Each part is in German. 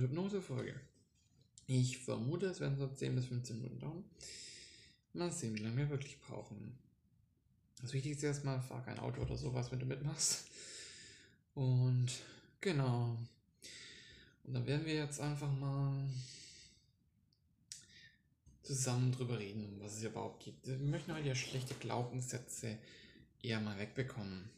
zur Hypnose-Folge. Ich vermute, es werden so 10 bis 15 Minuten dauern. Mal sehen, wie lange wir wirklich brauchen. Das Wichtigste ist erstmal, fahr kein Auto oder sowas, wenn du mitmachst. Und genau. Und dann werden wir jetzt einfach mal zusammen drüber reden, was es überhaupt gibt. Wir möchten heute ja schlechte Glaubenssätze eher mal wegbekommen.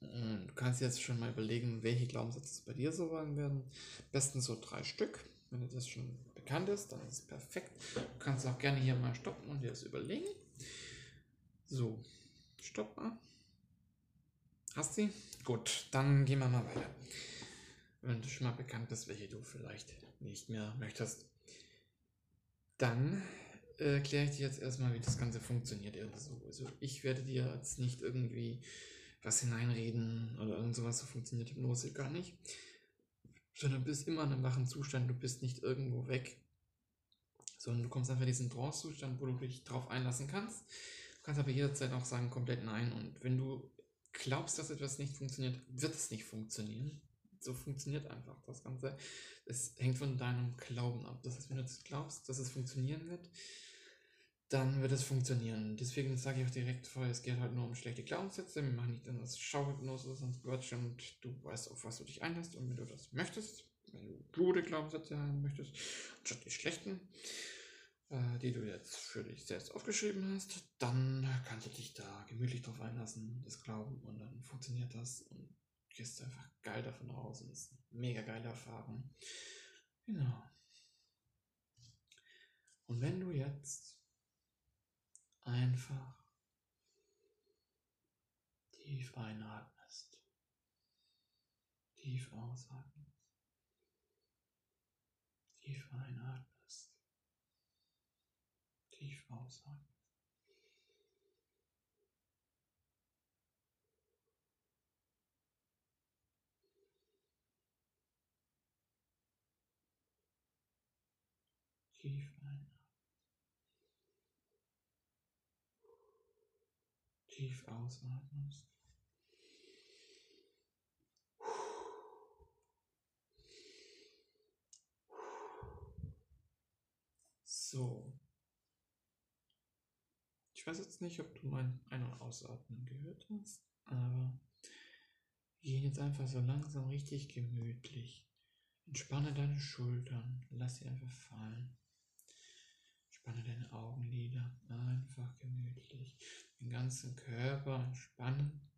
Und du kannst jetzt schon mal überlegen, welche Glaubenssätze bei dir so sein werden. Besten so drei Stück. Wenn dir das schon bekannt ist, dann ist es perfekt. Du kannst auch gerne hier mal stoppen und dir das überlegen. So, stopp mal. Hast du? Gut, dann gehen wir mal weiter. Wenn du schon mal bekannt bist, welche du vielleicht nicht mehr möchtest, dann äh, erkläre ich dir jetzt erstmal, wie das Ganze funktioniert. Also, also ich werde dir jetzt nicht irgendwie was hineinreden oder irgend sowas, so funktioniert Hypnose gar nicht. Sondern du bist immer in einem wachen Zustand, du bist nicht irgendwo weg. Sondern du kommst einfach in diesen Trance-Zustand, wo du dich drauf einlassen kannst. Du kannst aber jederzeit auch sagen, komplett nein. Und wenn du glaubst, dass etwas nicht funktioniert, wird es nicht funktionieren. So funktioniert einfach das Ganze. Es hängt von deinem Glauben ab. Das heißt, wenn du glaubst, dass es funktionieren wird, dann wird es funktionieren. Deswegen sage ich auch direkt vorher, es geht halt nur um schlechte Glaubenssätze. Wir machen nicht das Schauhypnose, sonst Quatsch und du weißt, auf was du dich einlässt. Und wenn du das möchtest, wenn du gute Glaubenssätze haben möchtest, anstatt die schlechten, äh, die du jetzt für dich selbst aufgeschrieben hast, dann kannst du dich da gemütlich drauf einlassen, das Glauben und dann funktioniert das und gehst einfach geil davon raus und ist eine mega geile Erfahrung. Genau. Und wenn du jetzt einfach tief einatmest, tief ausatmest, tief einatmest, tief ausatmest. Tief ein. Tief ausatmest. So. Ich weiß jetzt nicht, ob du mein Ein- und Ausatmen gehört hast, aber wir gehen jetzt einfach so langsam richtig gemütlich. Entspanne deine Schultern, lass sie einfach fallen. Entspanne deine Augenlider, einfach gemütlich. Den ganzen Körper entspannen.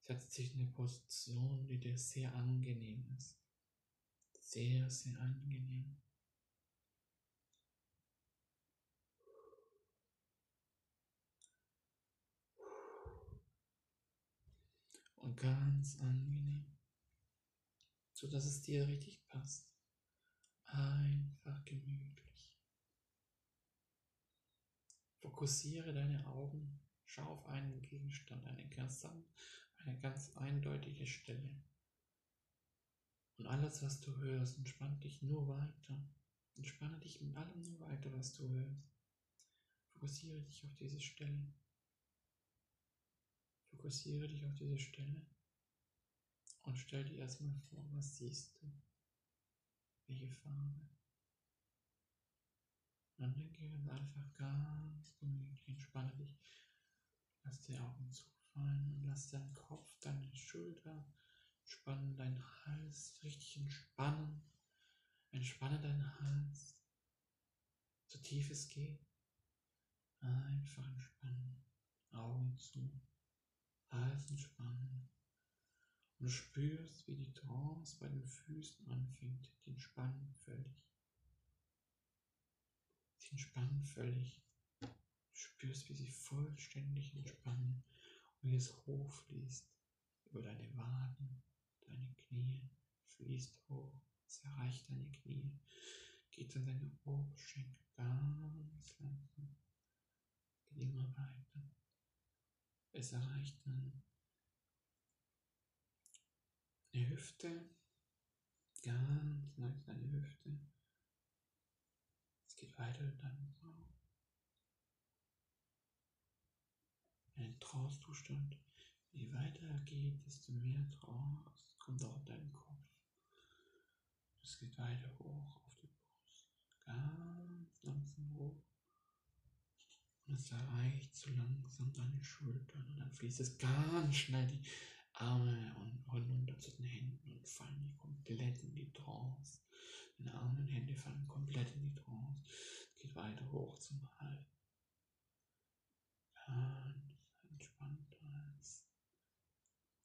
Setz dich in eine Position, die dir sehr angenehm ist. Sehr, sehr angenehm. Und ganz angenehm, so dass es dir richtig passt. Einfach gemütlich. Fokussiere deine Augen, schau auf einen Gegenstand, eine ganz, eine ganz eindeutige Stelle. Und alles, was du hörst, entspannt dich nur weiter. Entspanne dich mit allem nur weiter, was du hörst. Fokussiere dich auf diese Stelle. Fokussiere dich auf diese Stelle und stell dir erstmal vor, was siehst du? Welche Farbe? Dann geh einfach ganz gemütlich, entspanne dich. Lass die Augen zufallen und lass deinen Kopf, deine Schulter entspannen, deinen Hals richtig entspannen. Entspanne deinen Hals, so tief es geht. Einfach entspannen, Augen zu, Hals entspannen. Und spürst, wie die Trance bei den Füßen anfängt, die entspannen völlig. Sie entspannen völlig. Du spürst, wie sie vollständig entspannen und wie es hochfließt über deine Waden, deine Knie, fließt hoch, es erreicht deine Knie, geht in deine Oberschenkel ganz langsam, geht immer weiter. Es erreicht dann eine Hüfte, ganz leicht deine Hüfte geht weiter in deinem Bauch. Ein Trance-Zustand. Je weiter er geht, desto mehr Trance kommt auch in deinen Kopf. Es geht weiter hoch auf die Brust. Ganz langsam hoch. Und es erreicht so langsam deine Schultern. Und dann fließt es ganz schnell die Arme und runter zu den Händen und fallen die komplett in die Trance. Deine Arme und Hände fallen komplett in die Trance. Es geht weiter hoch zum Hals. Ganz entspannt Hals.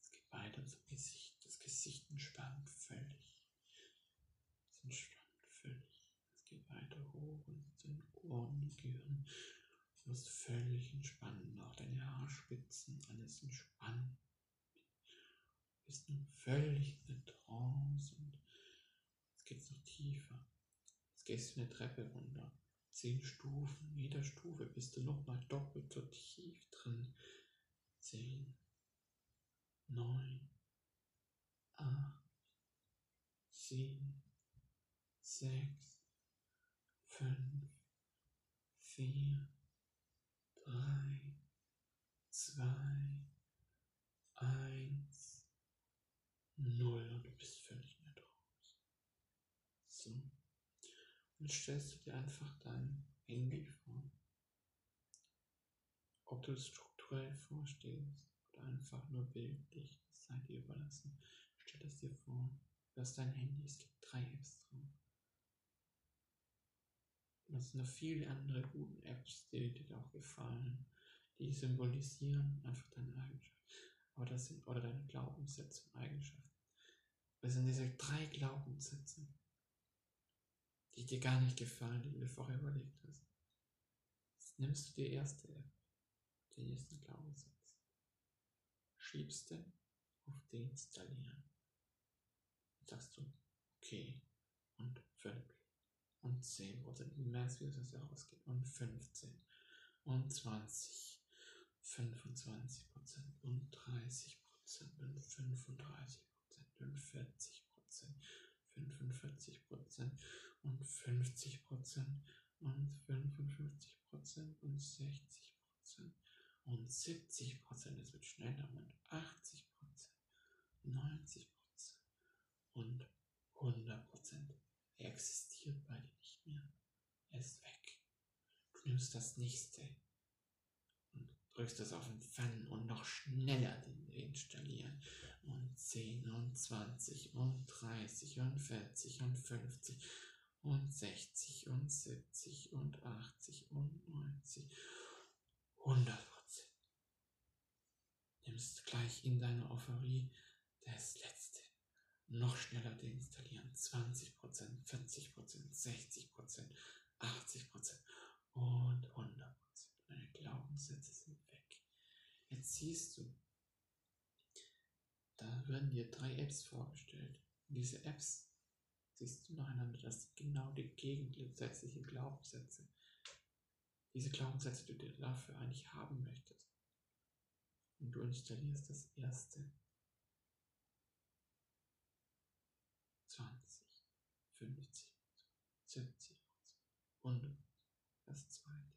Es geht weiter zum Gesicht. Das Gesicht entspannt völlig. Es entspannt völlig. Es geht weiter hoch und zu den Ohren und Gehirn. Du wirst völlig entspannt. Auch deine Haarspitzen, alles entspannt. Du bist nun völlig in der Trance und geht es noch tiefer. Jetzt gehst du eine Treppe runter. Zehn Stufen. Jeder Stufe bist du nochmal doppelt so tief drin. Zehn, neun, acht, sieben, sechs, fünf, vier, drei, zwei, eins, null und du bist völlig in der Trance. So. Und jetzt stellst du dir einfach dein Handy vor. Ob du es strukturell vorstehst oder einfach nur bildlich, das sei dir überlassen. Stell es dir vor. Du hast dein Handy, es gibt drei Apps drauf. Und es sind noch viele andere gute Apps, die dir auch gefallen, die symbolisieren einfach deine Eigenschaften. Aber das sind, oder deine Glaubenssätze und Eigenschaften. Das sind diese drei Glaubenssätze, die dir gar nicht gefallen, die du dir vorher überlegt hast. Jetzt nimmst du die erste App, den ersten Glaubenssatz, schiebst den auf deinstallieren. Und sagst du, okay, und völlig und 10 Prozent. Merkst, wie das herausgeht. Und 15 und 20, 25 Prozent und 30 Prozent und 35 Prozent und 40 Prozent, 45 Prozent und 50 Prozent und 55 Prozent und 60 Prozent und 70 Prozent. Es wird schneller und 80 Prozent, 90 Prozent und 100 Prozent. Er existiert bei dir nicht mehr. Er ist weg. Du nimmst das nächste drückst es auf den Pfannen und noch schneller installieren. Und 10 und 20 und 30 und 40 und 50 und 60 und 70 und 80 und 90. 100 Prozent. Nimmst gleich in deine Euphorie das letzte noch schneller deinstallieren. 20%, 40%, 60%, 80% und 100%. Deine Glaubenssätze sind. Siehst du, da werden dir drei Apps vorgestellt. Und diese Apps siehst du nacheinander, das sind genau die gegensätzlichen Glaubenssätze. Diese Glaubenssätze, die du dafür eigentlich haben möchtest. Und du installierst das erste 20, 50, 70, 100, das zweite,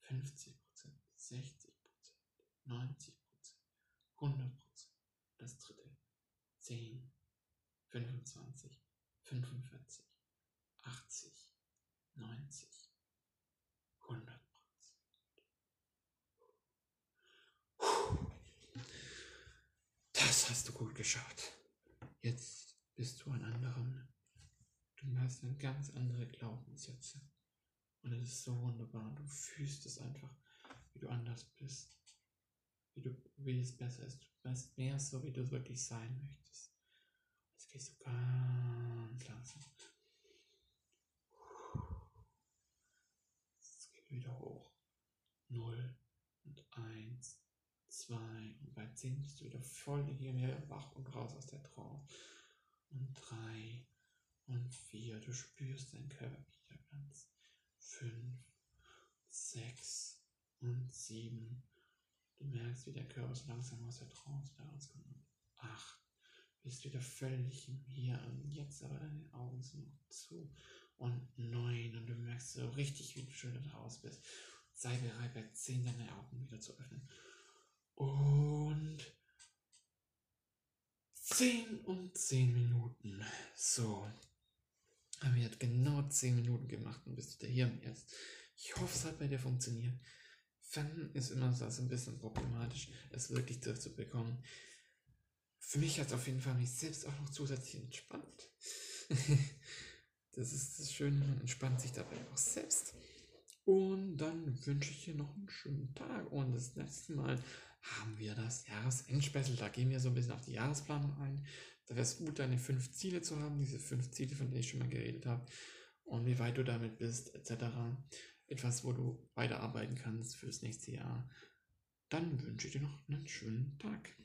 50 60 90% 100% das dritte, 10, 25, 45, 80, 90, 100% Das hast du gut geschaut. Jetzt bist du ein anderer Mensch. Du hast dann ganz andere Glaubenssätze. Und es ist so wunderbar. Du fühlst es einfach, wie du anders bist. Wie, es besser ist. Du bist mehr so, wie du wirklich sein möchtest. Jetzt gehst du ganz langsam. Es geht wieder hoch. Null und eins, zwei. Und bei zehn bist du wieder voll hier wach und raus aus der Trance und drei und vier. Du spürst deinen Körper wieder ganz. Fünf, sechs und sieben. Du merkst, wie der Körper langsam aus der Trance da rauskommt. Acht. Bist wieder völlig im Hier und Jetzt, aber deine Augen sind noch zu. Und neun. Und du merkst so richtig, wie du schön da raus bist. Sei bereit, bei zehn deine Augen wieder zu öffnen. Und 10 und 10 Minuten. So, Haben wir jetzt genau 10 Minuten gemacht und bist wieder hier jetzt. Ich hoffe, es hat bei dir funktioniert. Fan ist immer so ein bisschen problematisch, es wirklich durchzubekommen. Für mich hat es auf jeden Fall mich selbst auch noch zusätzlich entspannt. das ist das Schöne, man entspannt sich dabei auch selbst. Und dann wünsche ich dir noch einen schönen Tag. Und das nächste Mal haben wir das Jahresendspecial. Da gehen wir so ein bisschen auf die Jahresplanung ein. Da wäre es gut, deine fünf Ziele zu haben, diese fünf Ziele, von denen ich schon mal geredet habe. Und wie weit du damit bist, etc. Etwas, wo du weiterarbeiten kannst fürs nächste Jahr. Dann wünsche ich dir noch einen schönen Tag.